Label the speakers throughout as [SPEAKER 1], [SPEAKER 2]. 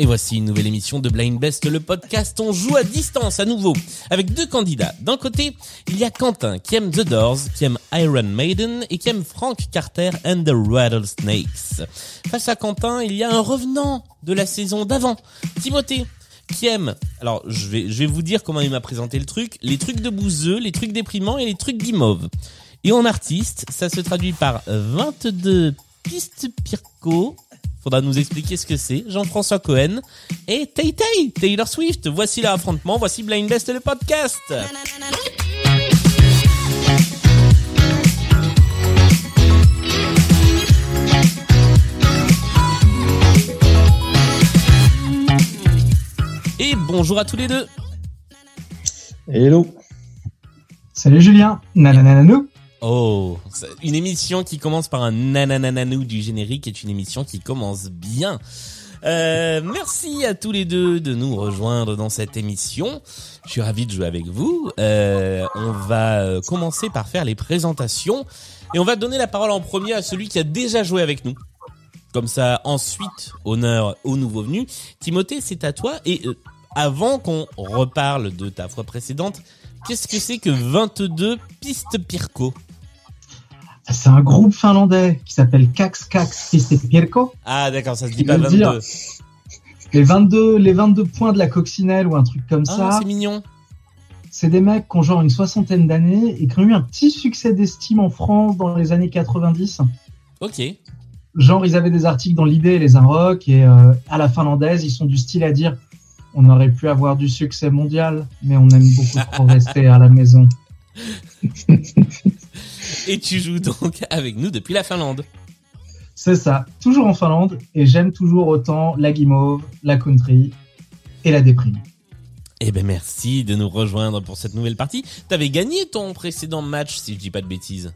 [SPEAKER 1] Et voici une nouvelle émission de Blind Best, le podcast. On joue à distance à nouveau avec deux candidats. D'un côté, il y a Quentin qui aime The Doors, qui aime Iron Maiden et qui aime Frank Carter and the Rattlesnakes. Face à Quentin, il y a un revenant de la saison d'avant, Timothée aime, alors je vais, je vais vous dire comment il m'a présenté le truc, les trucs de bouseux, les trucs déprimants et les trucs guimauves. Et en artiste, ça se traduit par 22 pistes Pirco, faudra nous expliquer ce que c'est, Jean-François Cohen et Tay Tay, Taylor Swift. Voici l'affrontement, voici Blind Best le podcast. Et bonjour à tous les deux.
[SPEAKER 2] Hello.
[SPEAKER 3] Salut Julien. Nananananou.
[SPEAKER 1] Oh, une émission qui commence par un nananananou du générique est une émission qui commence bien. Euh, merci à tous les deux de nous rejoindre dans cette émission. Je suis ravi de jouer avec vous. Euh, on va euh, commencer par faire les présentations et on va donner la parole en premier à celui qui a déjà joué avec nous. Comme ça, ensuite, honneur aux nouveaux venus. Timothée, c'est à toi. Et euh, avant qu'on reparle de ta fois précédente, qu'est-ce que c'est que 22 pistes Pirco?
[SPEAKER 3] C'est un groupe finlandais qui s'appelle Kax Kax Pirko.
[SPEAKER 1] Ah d'accord, ça se dit pas
[SPEAKER 3] veut dire
[SPEAKER 1] 22.
[SPEAKER 3] Les 22, les 22 points de la coccinelle ou un truc comme
[SPEAKER 1] Ah,
[SPEAKER 3] ça.
[SPEAKER 1] c'est mignon.
[SPEAKER 3] C'est des mecs qui ont genre une soixantaine d'années et qui ont eu un petit succès d'estime en France dans les années 90.
[SPEAKER 1] Ok.
[SPEAKER 3] Genre, ils avaient des articles dans l'idée et les Inrocks et euh, à la finlandaise, ils sont du style à dire on aurait pu avoir du succès mondial, mais on aime beaucoup trop rester à la maison.
[SPEAKER 1] Et tu joues donc avec nous depuis la Finlande.
[SPEAKER 3] C'est ça, toujours en Finlande et j'aime toujours autant la guimauve, la country et la déprime.
[SPEAKER 1] Eh ben merci de nous rejoindre pour cette nouvelle partie. T'avais gagné ton précédent match, si je dis pas de bêtises.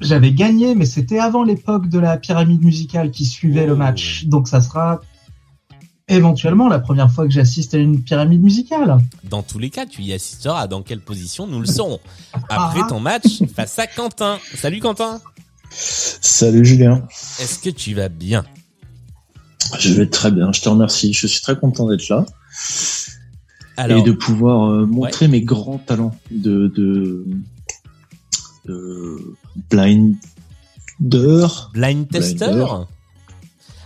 [SPEAKER 3] J'avais gagné, mais c'était avant l'époque de la pyramide musicale qui suivait
[SPEAKER 1] Oh.
[SPEAKER 3] le match. Donc ça sera éventuellement la première fois que j'assiste à une pyramide musicale.
[SPEAKER 1] Dans tous les cas, tu y assisteras. Dans quelle position nous le saurons après
[SPEAKER 3] Ah.
[SPEAKER 1] ton match face à Quentin. Salut Quentin.
[SPEAKER 2] Salut Julien.
[SPEAKER 1] Est-ce que tu vas bien?
[SPEAKER 2] Je vais très bien, je te remercie. Je suis très content d'être là
[SPEAKER 1] Alors,
[SPEAKER 2] et de pouvoir euh, montrer mes grands talents de, de, de blinder.
[SPEAKER 1] blind tester?
[SPEAKER 2] Blinder.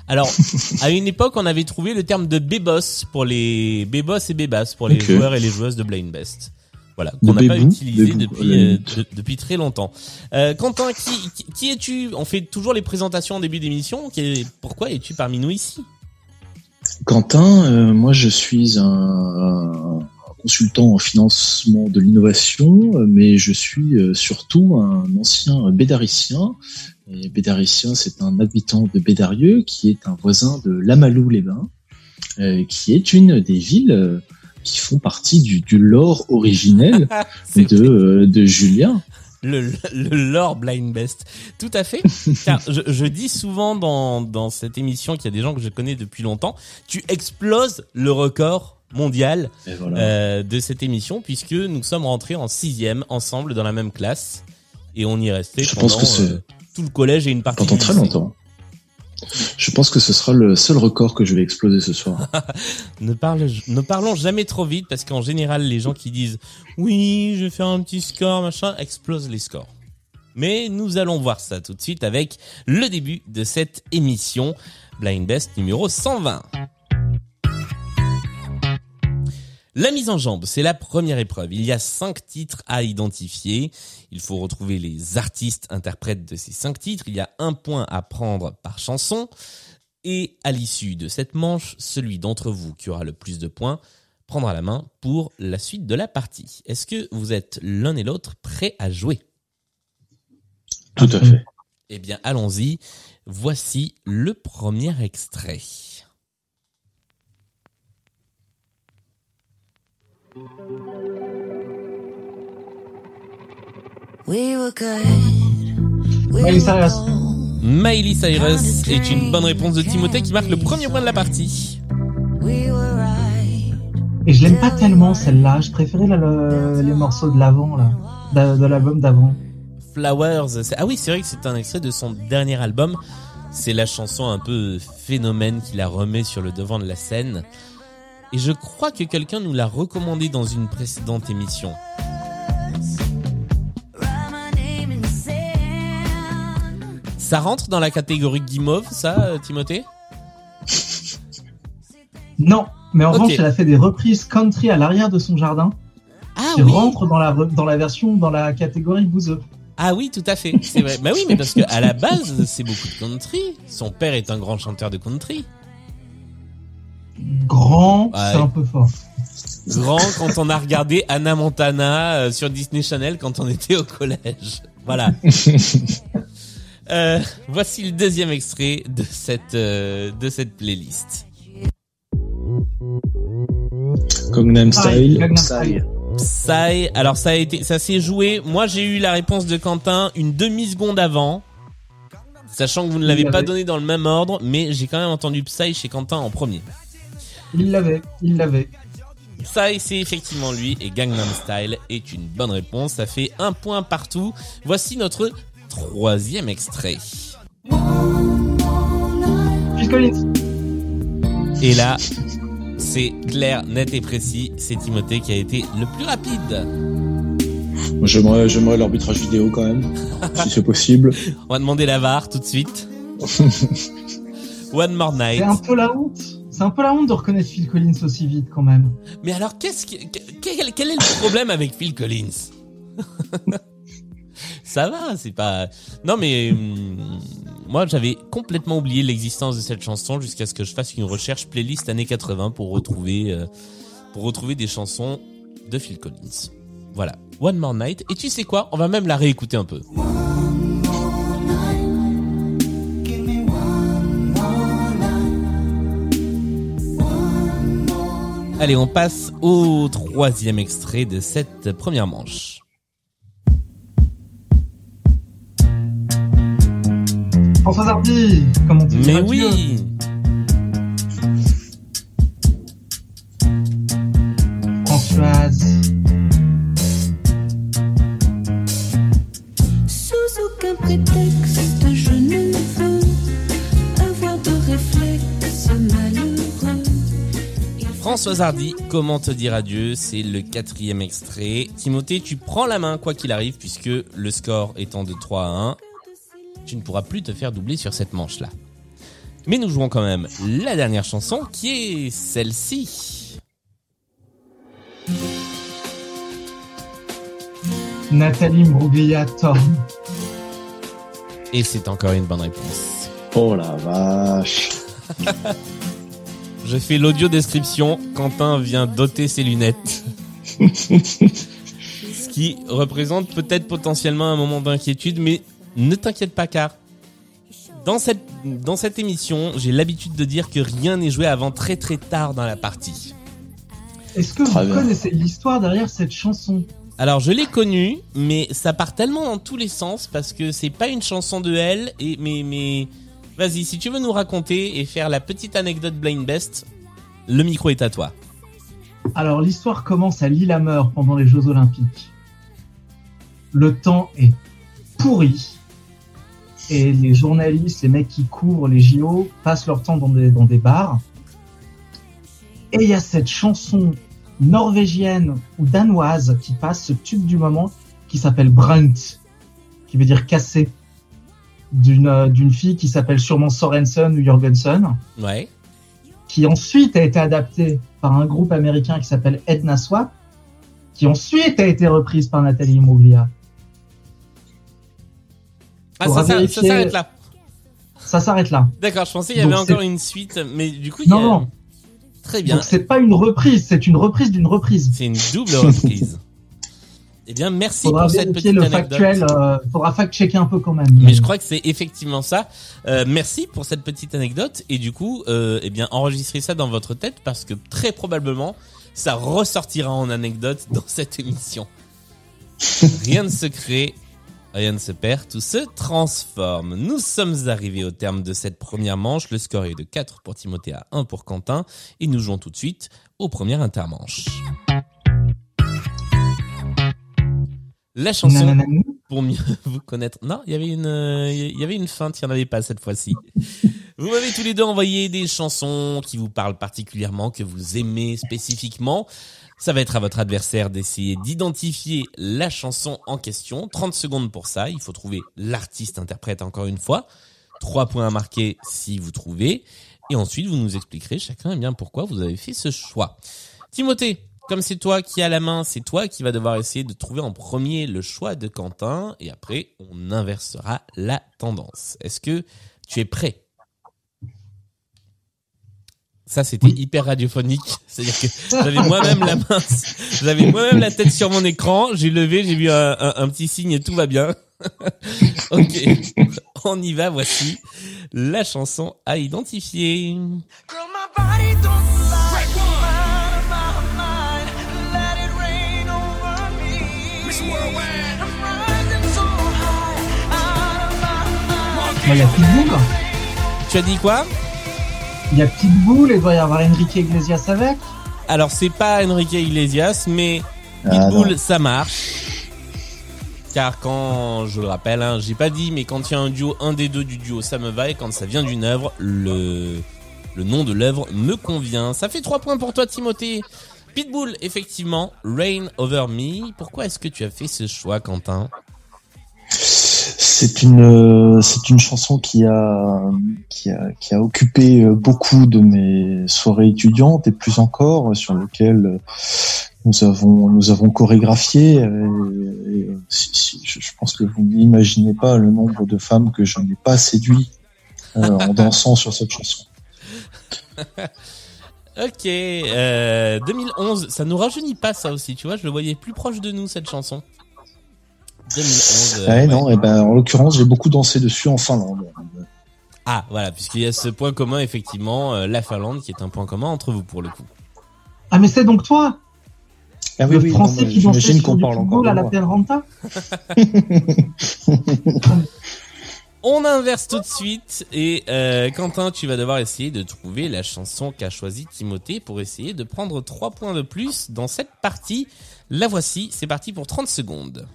[SPEAKER 1] Alors, à une époque, on avait trouvé le terme de bébos pour les bébos et bébas pour les joueurs et les joueuses de Blind Best. Voilà, qu'on n'a pas utilisé
[SPEAKER 2] bébou,
[SPEAKER 1] depuis euh, de- depuis très longtemps. Euh, Quentin, qui, qui, qui es-tu? On fait toujours les présentations en début d'émission. Pourquoi es-tu parmi nous ici?
[SPEAKER 2] Quentin, euh, moi je suis un consultant en financement de l'innovation, euh, mais je suis euh, surtout un ancien bédaricien. Et bédaricien, c'est un habitant de Bédarieux qui est un voisin de Lamalou-les-Bains, euh, qui est une des villes qui font partie du, du lore originel de, de Julien.
[SPEAKER 1] le, le lore Blind Best. Tout à fait. Car je, je dis souvent dans, dans cette émission qu'il y a des gens que je connais depuis longtemps, tu exploses le record mondial
[SPEAKER 2] voilà.
[SPEAKER 1] euh, de cette émission puisque nous sommes rentrés en sixième ensemble dans la même classe et on y est resté
[SPEAKER 2] Je
[SPEAKER 1] pendant
[SPEAKER 2] pense que
[SPEAKER 1] euh, tout le collège et une partie
[SPEAKER 2] Pendant très
[SPEAKER 1] lycée.
[SPEAKER 2] longtemps. Je pense que ce sera le seul record que je vais exploser ce soir.
[SPEAKER 1] Ne, parle, ne parlons jamais trop vite parce qu'en général, les gens qui disent oui, je vais faire un petit score, machin, explosent les scores. Mais nous allons voir ça tout de suite avec le début de cette émission Blind Best numéro 120. La mise en jambe, c'est la première épreuve. Il y a cinq titres à identifier. Il faut retrouver les artistes interprètes de ces cinq titres. Il y a un point à prendre par chanson. Et à l'issue de cette manche, celui d'entre vous qui aura le plus de points prendra la main pour la suite de la partie. Est-ce que vous êtes l'un et l'autre prêts à jouer?
[SPEAKER 2] Tout à fait.
[SPEAKER 1] Eh bien, allons-y. Voici le premier extrait.
[SPEAKER 3] Miley
[SPEAKER 4] were
[SPEAKER 3] Cyrus.
[SPEAKER 4] bold.
[SPEAKER 1] Miley Cyrus est une bonne réponse de Timothée qui marque le premier point de la partie.
[SPEAKER 3] Et je l'aime pas tellement celle-là. Je préférais la- le- les morceaux de l'avant là, de, de l'album d'avant.
[SPEAKER 1] Flowers. c'est- Ah oui, c'est vrai que c'est un extrait de son dernier album. C'est la chanson un peu phénomène qui la remet sur le devant de la scène. Et je crois que quelqu'un nous l'a recommandé dans une précédente émission. Ça rentre dans la catégorie guimauve, ça, euh, Timothée?
[SPEAKER 3] Non, mais en revanche, elle a fait des reprises country à l'arrière de son jardin
[SPEAKER 1] Ah
[SPEAKER 3] qui
[SPEAKER 1] oui
[SPEAKER 3] rentrent dans la dans la version dans la catégorie bouseux.
[SPEAKER 1] Ah oui, tout à fait. C'est vrai. Bah oui, mais parce que à la base, c'est beaucoup de country. Son père est un grand chanteur de country.
[SPEAKER 3] Grand,
[SPEAKER 1] Ouais.
[SPEAKER 3] c'est un peu fort.
[SPEAKER 1] Grand quand on a regardé Anna Montana euh, sur Disney Channel quand on était au collège. Voilà. Euh, voici le deuxième extrait de cette euh, de cette playlist.
[SPEAKER 2] Gangnam Style. Psy.
[SPEAKER 1] Alors ça a été, ça s'est joué. Moi, j'ai eu la réponse de Quentin une demi seconde avant, sachant que vous ne l'avez pas donné dans le même ordre, mais j'ai quand même entendu Psy chez Quentin en premier.
[SPEAKER 3] Il l'avait, il l'avait.
[SPEAKER 1] Psy, c'est effectivement lui, et Gangnam Style est une bonne réponse. Ça fait un point partout. Voici notre troisième extrait. Et là, c'est clair, net et précis. C'est Timothée qui a été le plus rapide.
[SPEAKER 2] J'aimerais, j'aimerais l'arbitrage vidéo quand même, si c'est possible.
[SPEAKER 1] On va demander la VAR tout de suite. One more night.
[SPEAKER 3] C'est un peu la honte. C'est un peu la honte de reconnaître Phil Collins aussi vite quand même.
[SPEAKER 1] Mais alors, quel est le problème avec Phil Collins? Ça va, c'est pas. Non, mais hum, moi, j'avais complètement oublié l'existence de cette chanson jusqu'à ce que je fasse une recherche playlist années 80 pour retrouver, euh, pour retrouver des chansons de Phil Collins. Voilà, One More Night. Et tu sais quoi? On va même la réécouter un peu. Allez, on passe au troisième extrait de cette première manche.
[SPEAKER 3] François Hardy, comment tu
[SPEAKER 1] Mais oui
[SPEAKER 3] Françoise
[SPEAKER 1] Hardy, comment te dire adieu? C'est le quatrième extrait. Timothée, tu prends la main quoi qu'il arrive puisque le score étant de 3 à 1, tu ne pourras plus te faire doubler sur cette manche-là. Mais nous jouons quand même la dernière chanson qui est celle-ci.
[SPEAKER 3] Nathalie Mbruglia Thorne.
[SPEAKER 1] Et c'est encore une bonne réponse.
[SPEAKER 2] Oh la vache.
[SPEAKER 1] Je fais l'audio description. Quentin vient doter ses lunettes. Ce qui représente peut-être potentiellement un moment d'inquiétude, mais ne t'inquiète pas car dans cette, dans cette émission, j'ai l'habitude de dire que rien n'est joué avant très très tard dans la partie.
[SPEAKER 3] Est-ce que
[SPEAKER 2] Très
[SPEAKER 3] vous
[SPEAKER 2] bien.
[SPEAKER 3] connaissez l'histoire derrière cette chanson?
[SPEAKER 1] Alors je l'ai connue, mais ça part tellement dans tous les sens parce que c'est pas une chanson de elle et mais mais vas-y si tu veux nous raconter et faire la petite anecdote blind best, le micro est à toi.
[SPEAKER 3] Alors l'histoire commence à Lillehammer pendant les Jeux Olympiques. Le temps est pourri et les journalistes, les mecs qui couvrent les JO passent leur temps dans des, dans des bars. Et il y a cette chanson norvégienne ou danoise qui passe, ce tube du moment, qui s'appelle Brunt, qui veut dire cassé, d'une euh, d'une fille qui s'appelle sûrement Sorensen ou Jorgensen
[SPEAKER 1] Ouais.
[SPEAKER 3] qui ensuite a été adapté par un groupe américain qui s'appelle Edna Swap, qui ensuite a été reprise par Nathalie Imbruglia.
[SPEAKER 1] Ah ça, ça, ça
[SPEAKER 3] vérifier.
[SPEAKER 1] s'arrête là.
[SPEAKER 3] Ça s'arrête là.
[SPEAKER 1] D'accord, je pensais qu'il y avait
[SPEAKER 3] Donc,
[SPEAKER 1] encore une suite, mais du coup il y
[SPEAKER 3] Non,
[SPEAKER 1] a...
[SPEAKER 3] non.
[SPEAKER 1] Très bien.
[SPEAKER 3] Donc c'est pas une reprise, c'est une reprise d'une reprise.
[SPEAKER 1] C'est une double reprise. eh bien, merci
[SPEAKER 3] Faudra
[SPEAKER 1] pour cette petite
[SPEAKER 3] le
[SPEAKER 1] anecdote.
[SPEAKER 3] factuel, euh, faudra fact-checker un peu quand même.
[SPEAKER 1] Mais je crois que c'est effectivement ça. Euh, merci pour cette petite anecdote et du coup, euh, eh bien, enregistrez ça dans votre tête parce que très probablement, ça ressortira en anecdote dans cette émission. Rien de secret. Rien se perd, tout se transforme. Nous sommes arrivés au terme de cette première manche. Le score est de 4 pour Timothée à 1 pour Quentin. Et nous jouons tout de suite au premier intermanche. La chanson pour mieux vous connaître. Non, il y avait une, euh, il y avait une feinte, il n'y en avait pas cette fois-ci. Vous m'avez tous les deux envoyé des chansons qui vous parlent particulièrement, que vous aimez spécifiquement. Ça va être à votre adversaire d'essayer d'identifier la chanson en question. 30 secondes pour ça. Il faut trouver l'artiste interprète encore une fois. Trois points à marquer si vous trouvez. Et ensuite, vous nous expliquerez chacun eh bien pourquoi vous avez fait ce choix. Timothée, comme c'est toi qui as la main, c'est toi qui va devoir essayer de trouver en premier le choix de Quentin. Et après, on inversera la tendance. Est-ce que tu es prêt? Ça, c'était hyper radiophonique. C'est-à-dire que j'avais moi-même la main, j'avais moi-même la tête sur mon écran. J'ai levé, j'ai vu un, un- un petit signe et tout va bien. ok, on y va. Voici la chanson à identifier.
[SPEAKER 4] Girl,
[SPEAKER 3] Il y a Pitbull.
[SPEAKER 1] Tu as dit quoi?
[SPEAKER 3] Il y a Pitbull et il doit y avoir Enrique Iglesias avec.
[SPEAKER 1] Alors, c'est pas Enrique Iglesias, mais
[SPEAKER 2] Ah,
[SPEAKER 1] Pitbull, ça marche. Car quand, je le rappelle, hein, j'ai pas dit, mais quand il y a un duo, un des deux du duo, ça me va. Et quand ça vient d'une œuvre, le, le nom de l'œuvre me convient. Ça fait trois points pour toi, Timothée. Pitbull, effectivement, Rain Over Me. Pourquoi est-ce que tu as fait ce choix, Quentin?
[SPEAKER 2] C'est une, euh, c'est une chanson qui a, qui a, occupé euh, beaucoup de mes soirées étudiantes et plus encore euh, sur lequel nous avons, chorégraphié. je, pense que vous n'imaginez pas le nombre de femmes que je n'ai pas séduit en dansant sur cette chanson.
[SPEAKER 1] Ok, euh, 2011, ça nous rajeunit pas ça aussi, tu vois, je le voyais plus proche de nous cette chanson. 2011. euh,
[SPEAKER 2] Ouais,
[SPEAKER 1] ouais.
[SPEAKER 2] non, et ben, en l'occurrence, j'ai beaucoup dansé dessus en Finlande.
[SPEAKER 1] Ah, voilà, puisqu'il y a ce point commun, effectivement, euh, la Finlande, qui est un point commun entre vous pour le coup.
[SPEAKER 3] Ah mais c'est donc toi,
[SPEAKER 2] Ah
[SPEAKER 3] le français
[SPEAKER 2] non,
[SPEAKER 3] qui dansait
[SPEAKER 2] qu'on
[SPEAKER 3] du
[SPEAKER 2] parle de
[SPEAKER 3] à la. Renta.
[SPEAKER 1] On inverse tout de suite et euh, Quentin, tu vas devoir essayer de trouver la chanson qu'a choisi Timothée pour essayer de prendre 3 points de plus dans cette partie. La voici, c'est parti pour 30 secondes.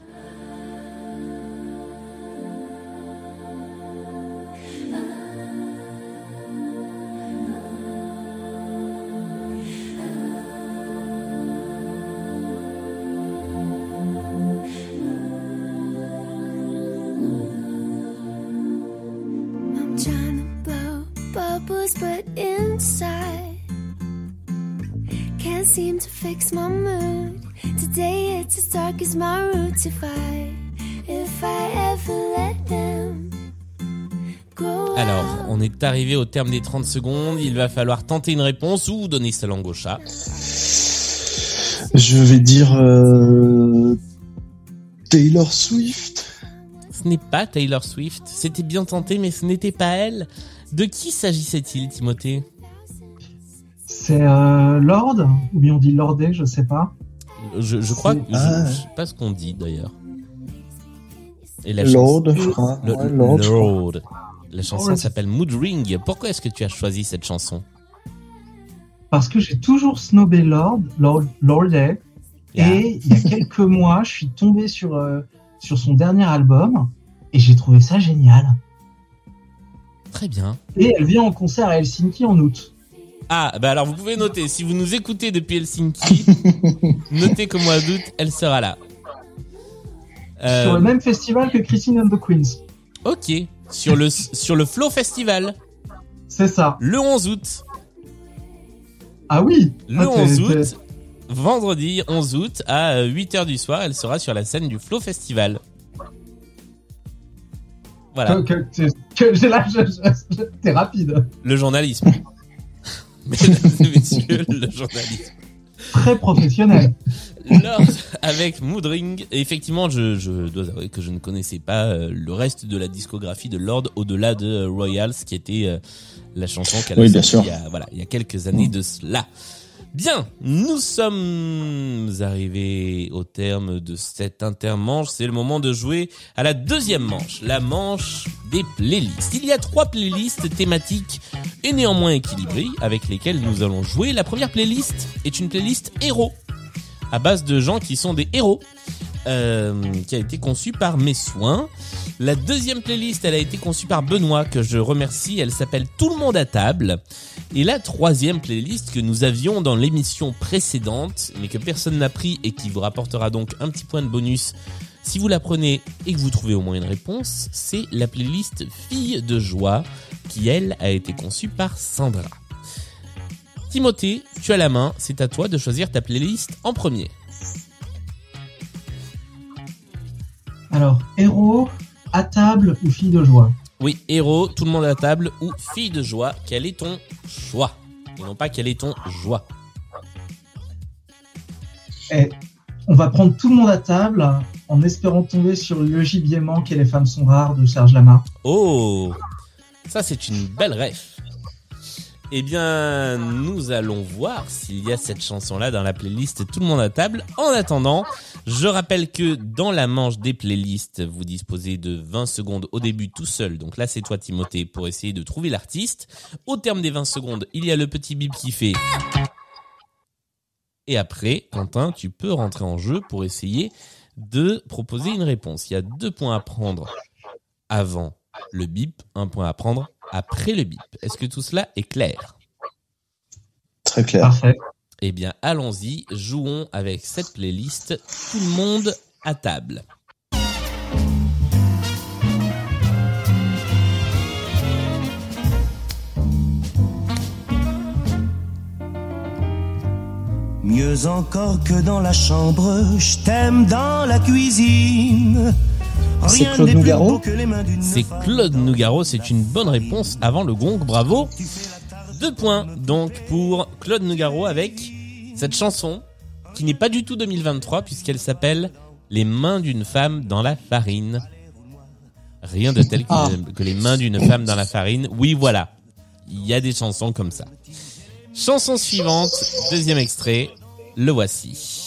[SPEAKER 5] Seem to fix my mood. Today it's as dark as my roots. If I, if I ever let them grow
[SPEAKER 1] Alors, on est arrivé au terme des 30 secondes, il va falloir tenter une réponse ou donner sa langue au chat.
[SPEAKER 2] Je vais dire euh, Taylor Swift.
[SPEAKER 1] Ce n'est pas Taylor Swift, c'était bien tenté mais ce n'était pas elle. De qui s'agissait-il Timothée?
[SPEAKER 3] C'est euh, Lord? Ou bien on dit Lordé, je sais pas.
[SPEAKER 1] je, je crois que... je-
[SPEAKER 2] Ah.
[SPEAKER 1] Je, sais pas ce qu'on dit d'ailleurs. Et la
[SPEAKER 2] Lord,
[SPEAKER 1] chanson-
[SPEAKER 2] je crois.
[SPEAKER 1] Le-
[SPEAKER 2] Ouais, Lord, je crois.
[SPEAKER 1] Lord. La chanson s'appelle Mood Ring. Pourquoi est-ce que tu as choisi cette chanson?
[SPEAKER 3] Parce que j'ai toujours snobé Lord, Lord, Lordé.
[SPEAKER 1] Yeah.
[SPEAKER 3] Et il y a quelques mois, je suis tombé sur, euh, sur son dernier album et j'ai trouvé ça génial.
[SPEAKER 1] Très bien.
[SPEAKER 3] Et elle vient en concert à Helsinki en août.
[SPEAKER 1] Ah, bah alors vous pouvez noter, si vous nous écoutez depuis Helsinki, notez qu'au mois d'août, elle sera là. Euh,
[SPEAKER 3] Sur le même festival que Christine and the Queens.
[SPEAKER 1] Ok, sur le, sur le Flow Festival,
[SPEAKER 3] C'est ça.
[SPEAKER 1] le 11 août.
[SPEAKER 3] Ah oui
[SPEAKER 1] Le
[SPEAKER 3] Ah, t'es-
[SPEAKER 1] 11
[SPEAKER 3] t'es-
[SPEAKER 1] août, vendredi 11 août, à 8h du soir, elle sera sur la scène du Flow Festival. Voilà,
[SPEAKER 3] Que, que- que j'ai là, je- je- je- t'es rapide.
[SPEAKER 1] le journalisme. Mesdames et messieurs, le journalisme.
[SPEAKER 3] Très professionnel.
[SPEAKER 1] Lord avec Moodring. Et effectivement, je, je dois avouer que je ne connaissais pas euh, le reste de la discographie de Lord au-delà de euh, Royals, qui était euh, la chanson qu'elle a
[SPEAKER 2] Oui, bien
[SPEAKER 1] sortie
[SPEAKER 2] sûr.
[SPEAKER 1] il y a, voilà, il y a quelques années de cela. Bien, nous sommes arrivés au terme de cette intermanche. C'est le moment de jouer à la deuxième manche, la manche des playlists. Il y a trois playlists thématiques et néanmoins équilibrées avec lesquelles nous allons jouer. La première playlist est une playlist héros, à base de gens qui sont des héros, euh, qui a été conçue par mes soins. La deuxième playlist, elle a été conçue par Benoît, que je remercie. Elle s'appelle Tout le monde à table. Et la troisième playlist que nous avions dans l'émission précédente, mais que personne n'a pris et qui vous rapportera donc un petit point de bonus si vous la prenez et que vous trouvez au moins une réponse, c'est la playlist Fille de joie, qui elle a été conçue par Sandra. Timothée, tu as la main, c'est à toi de choisir ta playlist en premier.
[SPEAKER 3] Alors, héros, à table ou fille de joie
[SPEAKER 1] Oui, héros, tout le monde à table ou fille de joie, quel est ton choix? Et non pas quel est ton joie.
[SPEAKER 3] Eh, on va prendre tout le monde à table en espérant tomber sur le gibier manque et les femmes sont rares de Serge Lama.
[SPEAKER 1] Oh Ça c'est une belle ref. Eh bien, nous allons voir s'il y a cette chanson-là dans la playlist Tout le monde à table. En attendant, je rappelle que dans la manche des playlists, vous disposez de 20 secondes au début tout seul. Donc là, c'est toi Timothée pour essayer de trouver l'artiste. Au terme des 20 secondes, il y a le petit bip qui fait... Et après, Quentin, tu peux rentrer en jeu pour essayer de proposer une réponse. Il y a deux points à prendre avant le bip, un point à prendre après le bip. Est-ce que tout cela est clair?
[SPEAKER 2] Très clair.
[SPEAKER 3] Parfait.
[SPEAKER 1] Eh bien, allons-y, jouons avec cette playlist. Tout le monde à table.
[SPEAKER 6] Mieux encore que dans la chambre, je t'aime dans la cuisine.
[SPEAKER 2] C'est Claude Nougaro
[SPEAKER 6] beau que les mains d'une
[SPEAKER 1] C'est. Claude Nougaro, c'est une bonne réponse avant le gong, bravo. Deux points donc pour Claude Nougaro avec cette chanson qui n'est pas du tout 2023 puisqu'elle s'appelle Les mains d'une femme dans la farine. Rien de tel que,
[SPEAKER 2] Ah.
[SPEAKER 1] que les mains d'une femme dans la farine. Oui, voilà. Il y a des chansons comme ça. Chanson suivante, deuxième extrait, le voici.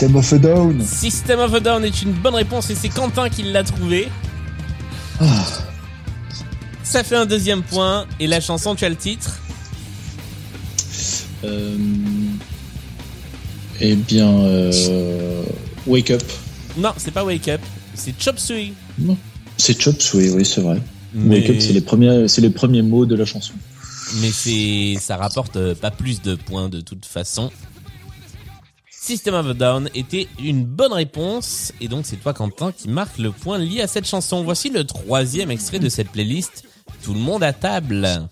[SPEAKER 2] System of a Down.
[SPEAKER 1] System of a Down est une bonne réponse et c'est Quentin qui l'a trouvé.
[SPEAKER 2] Ah.
[SPEAKER 1] Ça fait un deuxième point et la chanson, tu as le titre
[SPEAKER 2] Euh, eh bien, euh, Wake Up.
[SPEAKER 1] Non, c'est pas Wake Up, c'est Chop Suey.
[SPEAKER 2] C'est Chop Suey, oui, c'est vrai.
[SPEAKER 1] Mais,
[SPEAKER 2] Wake Up, c'est les premiers, c'est les premiers mots de la chanson.
[SPEAKER 1] mais c'est, ça rapporte pas plus de points de toute façon. System of a Down était une bonne réponse et donc c'est toi Quentin qui marque le point lié à cette chanson. Voici le troisième extrait de cette playlist. Tout le monde à table.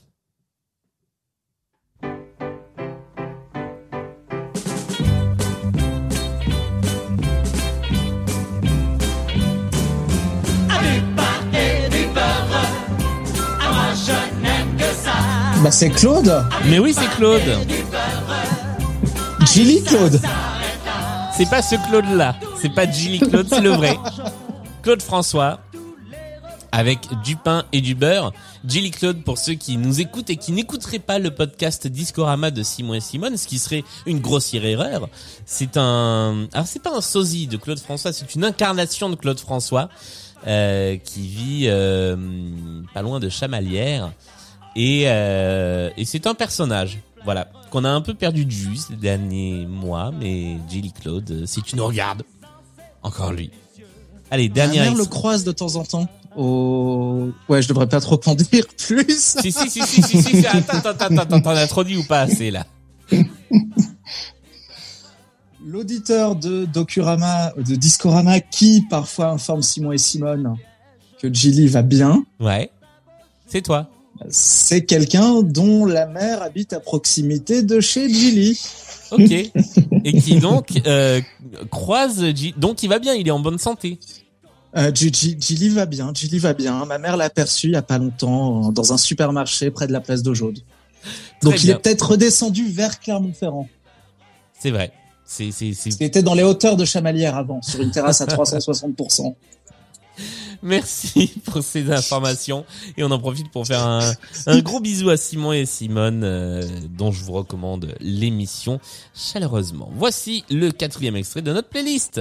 [SPEAKER 7] Bah c'est Claude
[SPEAKER 1] Mais oui, c'est Claude.
[SPEAKER 7] Gilly Claude
[SPEAKER 1] C'est pas ce Claude-là. C'est pas Gilly Claude, c'est le vrai. Claude François. Avec du pain et du beurre. Gilly Claude, pour ceux qui nous écoutent et qui n'écouteraient pas le podcast Discorama de Simon et Simone, ce qui serait une grossière erreur. C'est un, alors c'est pas un sosie de Claude François, c'est une incarnation de Claude François, euh, qui vit, euh, pas loin de Chamalières. Et, euh, et c'est un personnage, voilà, qu'on a un peu perdu de vue ces derniers mois, mais Gilly Claude, euh, si tu nous regardes, encore lui. Allez,
[SPEAKER 7] Ma
[SPEAKER 1] dernière.
[SPEAKER 7] mère le croise de temps en temps. Au... Ouais, je devrais pas trop en dire plus.
[SPEAKER 1] Si, si, si, si, si, si, attends, attends, attends, t'en as trop dit ou pas assez, là?
[SPEAKER 7] L'auditeur de Docurama, de Discorama, qui parfois informe Simon et Simone que Gilly va bien,
[SPEAKER 1] Ouais. C'est toi.
[SPEAKER 7] C'est quelqu'un dont la mère habite à proximité de chez Gilly.
[SPEAKER 1] Ok. Et qui donc, euh, croise, Gi- donc il va bien, il est en bonne santé.
[SPEAKER 7] Euh, G- G- Gilly va bien, Gilly va bien. Ma mère l'a aperçu il y a pas longtemps euh, dans un supermarché près de la place Jaude. Donc il
[SPEAKER 1] bien.
[SPEAKER 7] est peut-être redescendu vers Clermont-Ferrand.
[SPEAKER 1] C'est vrai. C'est, c'est, c'est...
[SPEAKER 7] Il était dans les hauteurs de Chamalières avant, sur une terrasse à 360%.
[SPEAKER 1] Merci pour ces informations. Et on en profite pour faire un, gros bisou à Simon et Simone, euh, dont je vous recommande l'émission chaleureusement. Voici le quatrième extrait de notre playlist.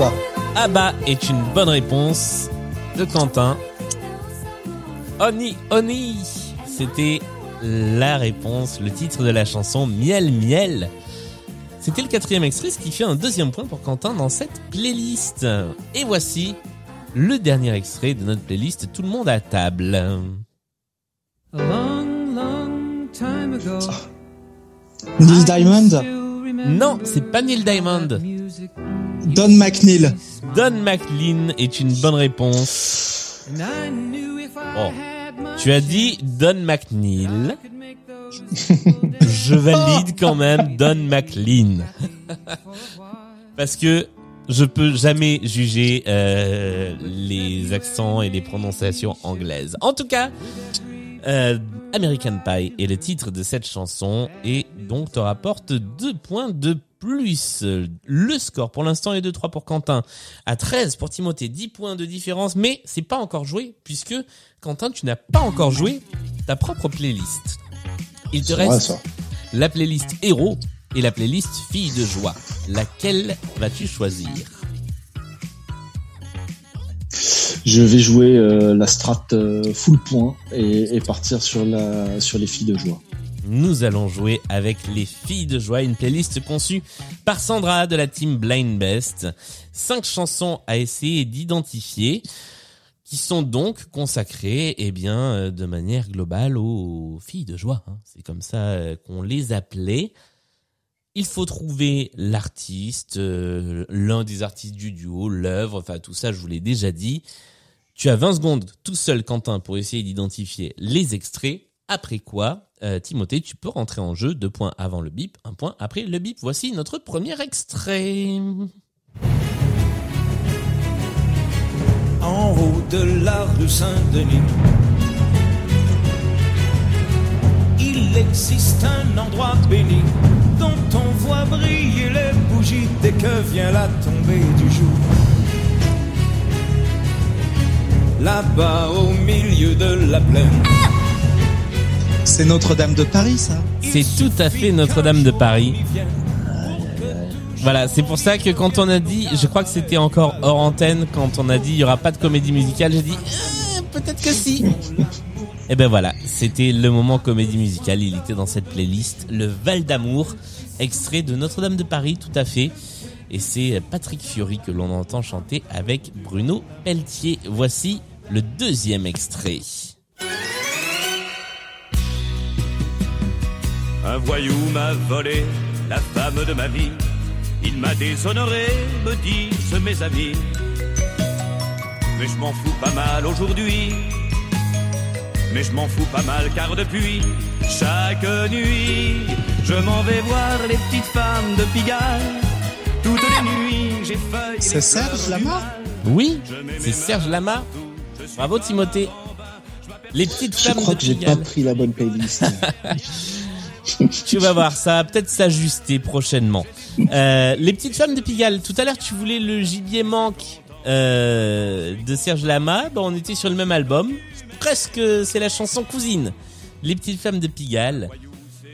[SPEAKER 7] Ah bah.
[SPEAKER 1] Abba est une bonne réponse de Quentin. Oni, Oni, c'était la réponse, le titre de la chanson Miel, Miel. C'était le quatrième extrait, ce qui fait un deuxième point pour Quentin dans cette playlist. Et voici le dernier extrait de notre playlist Tout le monde à table.
[SPEAKER 8] A long, long time ago.
[SPEAKER 7] Neil Diamond,
[SPEAKER 1] Non, c'est pas Neil Diamond.
[SPEAKER 7] Don McNeil.
[SPEAKER 1] Don McLean est une bonne réponse. Oh. Tu as dit Don McNeil. Je valide quand même Don McLean. Parce que je peux jamais juger euh, les accents et les prononciations anglaises. En tout cas, euh, American Pie est le titre de cette chanson et donc te rapporte deux points de plus. Le score pour l'instant est de 3 pour Quentin, à 13 pour Timothée, 10 points de différence, mais c'est pas encore joué puisque Quentin, tu n'as pas encore joué ta propre playlist. Il te
[SPEAKER 2] vrai,
[SPEAKER 1] reste
[SPEAKER 2] ça.
[SPEAKER 1] la playlist héros et la playlist fille de joie. Laquelle vas-tu choisir
[SPEAKER 2] Je vais jouer euh, la strat euh, full point et, et partir sur la sur les filles de joie.
[SPEAKER 1] Nous allons jouer avec les filles de joie, une playlist conçue par Sandra de la team Blind Best. Cinq chansons à essayer d'identifier qui sont donc consacrées, eh bien, euh, de manière globale aux filles de joie. hein. C'est comme ça euh, qu'on les appelait. Il faut trouver l'artiste, euh, l'un des artistes du duo, l'œuvre, enfin tout ça, je vous l'ai déjà dit. Tu as 20 secondes tout seul, Quentin, pour essayer d'identifier les extraits. Après quoi, euh, Timothée, tu peux rentrer en jeu. Deux points avant le bip, un point après le bip. Voici notre premier extrait.
[SPEAKER 6] en haut de la rue Saint-Denis. Il existe un endroit béni dont on voit briller les bougies dès que vient la tombée du jour. Là-bas au milieu de la plaine.
[SPEAKER 7] C'est Notre-Dame de Paris, ça.
[SPEAKER 1] C'est tout à fait Notre-Dame de Paris. Voilà, c'est pour ça que quand on a dit, je crois que c'était encore hors antenne, quand on a dit il y aura pas de comédie musicale, j'ai dit Euh, peut-être que si. Et ben voilà, c'était le moment comédie musicale. Il était dans cette playlist, le Val d'amour, extrait de Notre-Dame de Paris, tout à fait. Et c'est Patrick Fiori que l'on entend chanter avec Bruno Pelletier. Voici le deuxième extrait.
[SPEAKER 9] Un voyou m'a volé la femme de ma vie. Il m'a déshonoré, me disent mes amis. Mais je m'en fous pas mal aujourd'hui. Mais je m'en fous pas mal car depuis chaque nuit, je m'en vais voir les petites femmes de Pigalle. Toutes les nuits, j'ai failli.
[SPEAKER 7] C'est Serge Lama.
[SPEAKER 1] Oui, c'est Serge Lama. Bravo Timothée. Les petites
[SPEAKER 2] Je
[SPEAKER 1] femmes
[SPEAKER 2] crois
[SPEAKER 1] de
[SPEAKER 2] que j'ai pas
[SPEAKER 1] Pigalle.
[SPEAKER 2] pris la bonne playlist.
[SPEAKER 1] Tu vas voir, ça va peut-être s'ajuster prochainement. Euh, les petites femmes de Pigalle. Tout à l'heure, tu voulais le gibier manque euh, de Serge Lama. Bon, on était sur le même album. Presque, c'est la chanson cousine. Les petites femmes de Pigalle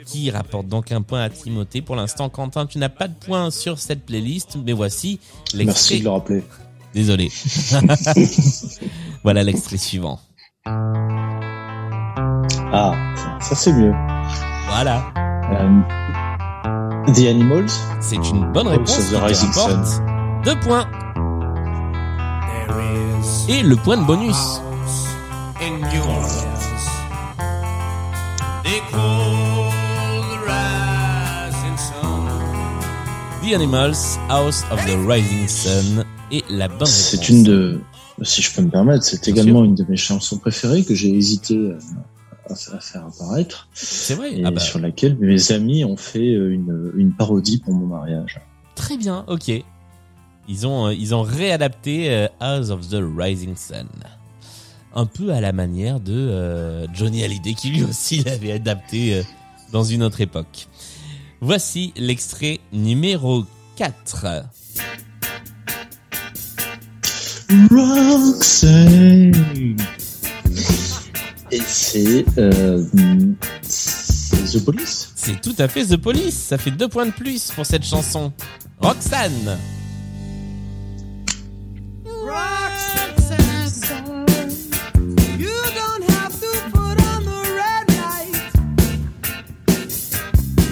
[SPEAKER 1] qui rapporte donc un point à Timothée. Pour l'instant, Quentin, tu n'as pas de point sur cette playlist, mais voici
[SPEAKER 2] Merci
[SPEAKER 1] l'extrait.
[SPEAKER 2] de le rappeler.
[SPEAKER 1] Désolé. voilà l'extrait suivant.
[SPEAKER 2] Ah, ça, ça, c'est mieux.
[SPEAKER 1] Voilà.
[SPEAKER 2] Euh, The Animals.
[SPEAKER 1] C'est une bonne
[SPEAKER 2] Oh,
[SPEAKER 1] réponse. qui te
[SPEAKER 2] Sun.
[SPEAKER 1] Deux points. Et le point de bonus.
[SPEAKER 6] the
[SPEAKER 1] Animals, House of the Rising Sun et la bonne réponse.
[SPEAKER 2] C'est une de, si je peux me permettre, c'est également une de mes chansons préférées que j'ai hésité euh, à, fa- à faire apparaître
[SPEAKER 1] C'est vrai.
[SPEAKER 2] et
[SPEAKER 1] Ah bah,
[SPEAKER 2] sur laquelle mes amis ont fait euh, une, une parodie pour mon mariage.
[SPEAKER 1] très bien. Ok. Ils ont euh, ils ont réadapté euh, House of the Rising Sun. Un peu à la manière de euh, Johnny Hallyday qui lui aussi l'avait adapté euh, dans une autre époque. Voici l'extrait numéro 4.
[SPEAKER 2] Roxanne. Et c'est euh, c'est The Police.
[SPEAKER 1] C'est tout à fait The Police. Ça fait deux points de plus pour cette chanson. Roxane.
[SPEAKER 4] You don't have to put on the red light.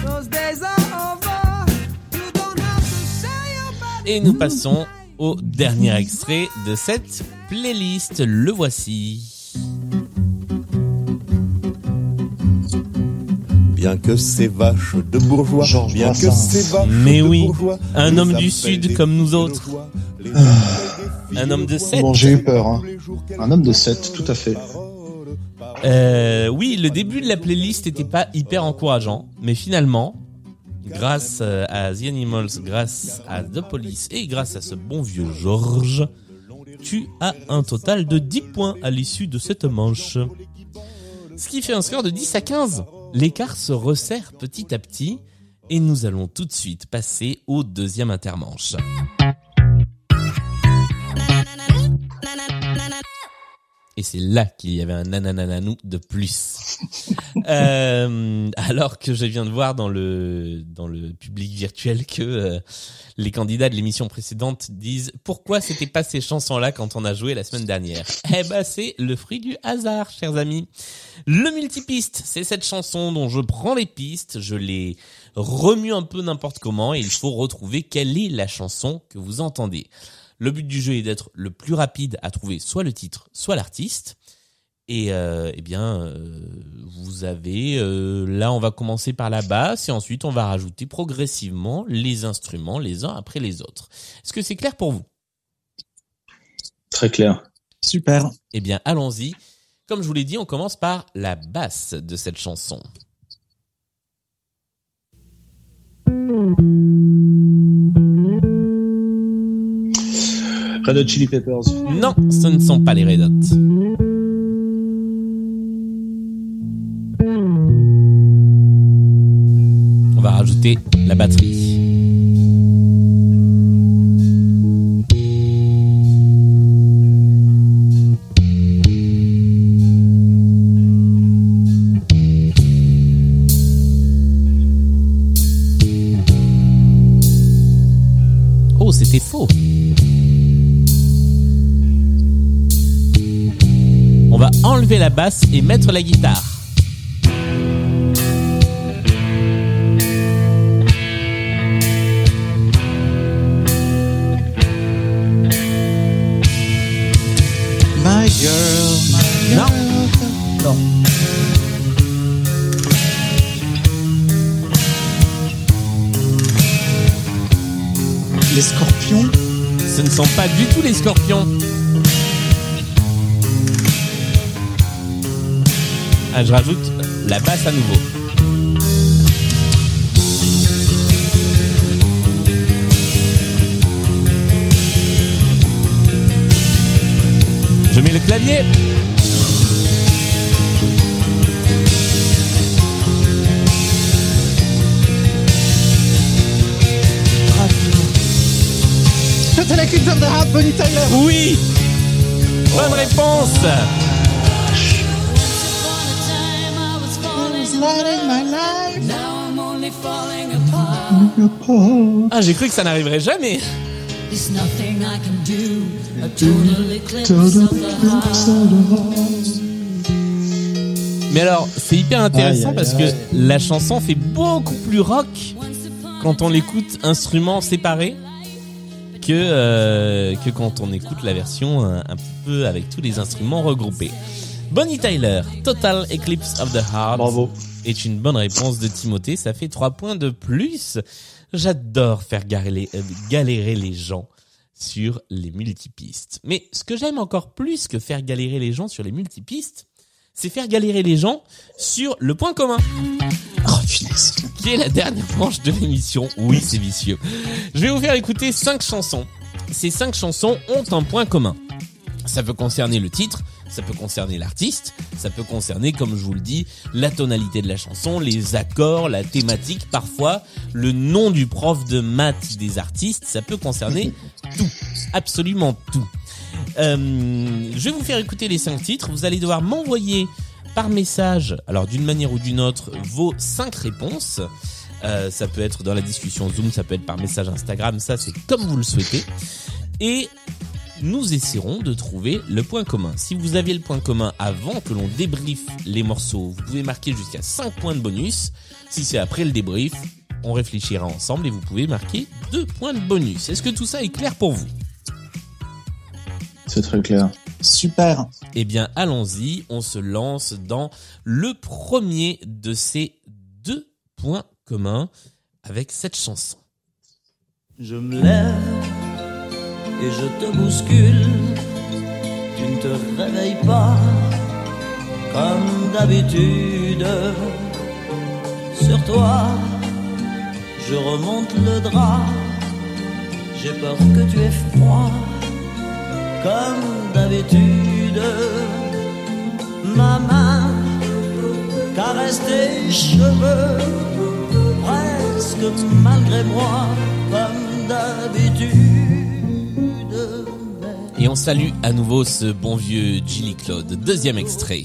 [SPEAKER 4] Those days are over. You don't have to say about
[SPEAKER 1] Et nous passons au dernier extrait de cette playlist. Le voici.
[SPEAKER 10] Bien que ces vaches de bourgeois,
[SPEAKER 2] Georges
[SPEAKER 10] bien que ces vaches
[SPEAKER 1] Mais
[SPEAKER 10] de
[SPEAKER 1] oui,
[SPEAKER 10] bourgeois,
[SPEAKER 1] un homme du Sud comme nous autres.
[SPEAKER 2] Ah.
[SPEAKER 1] Un homme de
[SPEAKER 10] joie.
[SPEAKER 1] sept.
[SPEAKER 2] Bon, j'ai eu peur. Hein. Un homme de 7, tout à fait.
[SPEAKER 1] Euh, oui, le début de la playlist n'était pas hyper encourageant, mais finalement, grâce euh, à The Animals, grâce à The Police et grâce à ce bon vieux Georges, tu as un total de 10 points à l'issue de cette manche. Ce qui fait un score de 10 à 15. L'écart se resserre petit à petit et nous allons tout de suite passer au deuxième intermanche. Et c'est là qu'il y avait un nananananou de plus. Euh, alors que je viens de voir dans le dans le public virtuel que euh, les candidats de l'émission précédente disent pourquoi c'était pas ces chansons-là quand on a joué la semaine dernière? Eh ben c'est le fruit du hasard, chers amis. Le multipiste, c'est cette chanson dont je prends les pistes, je les remue un peu n'importe comment et il faut retrouver quelle est la chanson que vous entendez. Le but du jeu est d'être le plus rapide à trouver soit le titre, soit l'artiste. Et euh, eh bien, euh, vous avez euh, là, on va commencer par la basse et ensuite on va rajouter progressivement les instruments les uns après les autres. Est-ce que c'est clair pour vous?
[SPEAKER 2] Très clair.
[SPEAKER 7] Super.
[SPEAKER 1] Eh bien, allons-y. Comme je vous l'ai dit, on commence par la basse de cette chanson.
[SPEAKER 2] Red Hot Chili Peppers.
[SPEAKER 1] Non, ce ne sont pas les Red Hot. On va rajouter la batterie. Oh, c'était faux. La basse et mettre la guitare.
[SPEAKER 7] My girl. my
[SPEAKER 1] Non.
[SPEAKER 7] Non. Les scorpions.
[SPEAKER 1] Ce ne sont pas du tout les scorpions. Je rajoute la basse à nouveau. Je mets le clavier.
[SPEAKER 7] C'était la the Heart, Bonnie Tyler.
[SPEAKER 1] Oui Bonne réponse Ah, j'ai cru que ça n'arriverait jamais.
[SPEAKER 4] There's nothing I can do. A total eclipse of the heart.
[SPEAKER 1] Mais alors, c'est hyper intéressant
[SPEAKER 2] Aïe,
[SPEAKER 1] parce
[SPEAKER 2] aïe.
[SPEAKER 1] que la chanson fait beaucoup plus rock quand on l'écoute instruments séparés que euh, que quand on écoute la version un, un petit peu avec tous les instruments regroupés. Bonnie Tyler, Total Eclipse of the Heart.
[SPEAKER 2] Bravo.
[SPEAKER 1] Est une bonne réponse de Timothée. Ça fait trois points de plus. J'adore faire galérer, euh, galérer les gens sur les multipistes. Mais ce que j'aime encore plus que faire galérer les gens sur les multipistes, c'est faire galérer les gens sur le point commun.
[SPEAKER 7] Oh, punaise.
[SPEAKER 1] Qui est la dernière manche de l'émission. Oui, c'est vicieux. Je vais vous faire écouter cinq chansons. Ces cinq chansons ont un point commun. Ça peut concerner le titre, ça peut concerner l'artiste, ça peut concerner, comme je vous le dis, la tonalité de la chanson, les accords, la thématique, parfois le nom du prof de maths des artistes, ça peut concerner tout, absolument tout. Euh, je vais vous faire écouter les cinq titres, vous allez devoir m'envoyer par message, alors d'une manière ou d'une autre, vos cinq réponses. Euh, ça peut être dans la discussion Zoom, ça peut être par message Instagram, ça c'est comme vous le souhaitez. Et nous essaierons de trouver le point commun. Si vous aviez le point commun avant que l'on débriefe les morceaux, vous pouvez marquer jusqu'à 5 points de bonus. Si c'est après le débrief, on réfléchira ensemble et vous pouvez marquer 2 points de bonus. Est-ce que tout ça est clair pour vous?
[SPEAKER 2] C'est très clair.
[SPEAKER 7] Super.
[SPEAKER 1] Eh bien, allons-y, on se lance dans le premier de ces deux points communs avec cette chanson.
[SPEAKER 6] Je me lève et je te bouscule. Tu ne te réveilles pas comme d'habitude. Sur toi, je remonte le drap. J'ai peur que tu aies froid comme d'habitude. Ma main caresse tes cheveux presque malgré moi comme d'habitude.
[SPEAKER 1] Et on salue à nouveau ce bon vieux Gilly Claude. Deuxième extrait.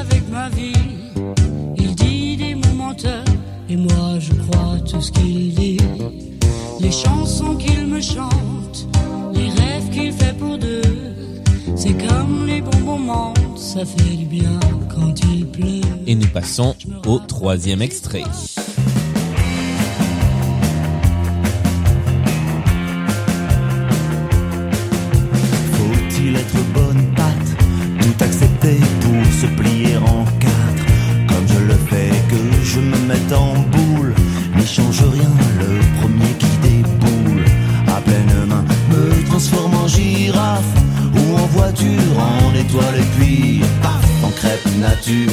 [SPEAKER 11] Avec ma vie. Il dit des mots menteurs, et moi je crois tout ce qu'il dit. Les chansons qu'il me chante, les rêves qu'il fait pour deux. C'est comme les bons moments, ça fait du bien quand il pleut.
[SPEAKER 1] Et nous passons au troisième extrait.
[SPEAKER 6] Faut-il être bonne patte, tout accepter pour se plier en boule. N'y change rien, le premier qui déboule. À pleine main, me transforme en girafe Ou en voiture, en étoile et puis paf En crêpe nature,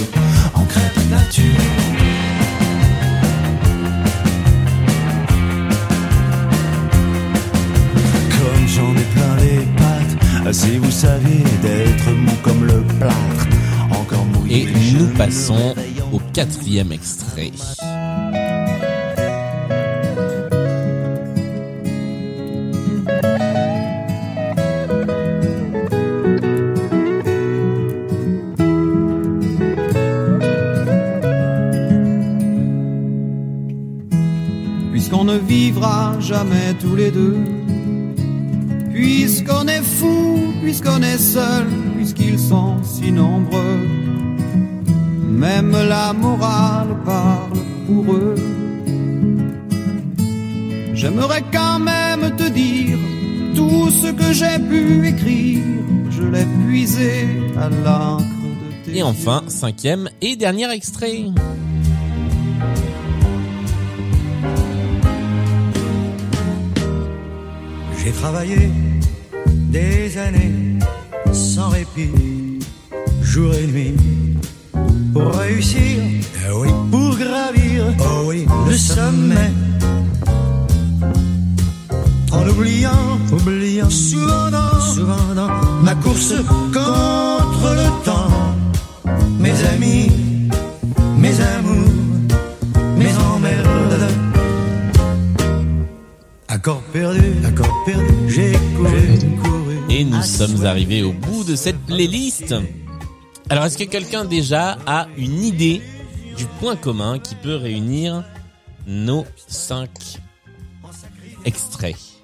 [SPEAKER 1] quatrième extrait.
[SPEAKER 8] J'aimerais quand même te dire tout ce que j'ai pu écrire. Je l'ai puisé à l'encre de tes
[SPEAKER 1] Et enfin, cinquième et dernier extrait.
[SPEAKER 6] J'ai travaillé des années sans répit, jour et nuit, pour réussir, oui, pour gravir, oh oui, le sommet. En oubliant, oubliant, souvent dans, souvent ma course contre le temps, mes amis, mes amours, mes emmerdes. Accord perdu, accord perdu, j'ai couru, couru.
[SPEAKER 1] Et nous sommes arrivés au bout de cette playlist. Alors, est-ce que quelqu'un déjà a une idée du point commun qui peut réunir nos cinq extraits?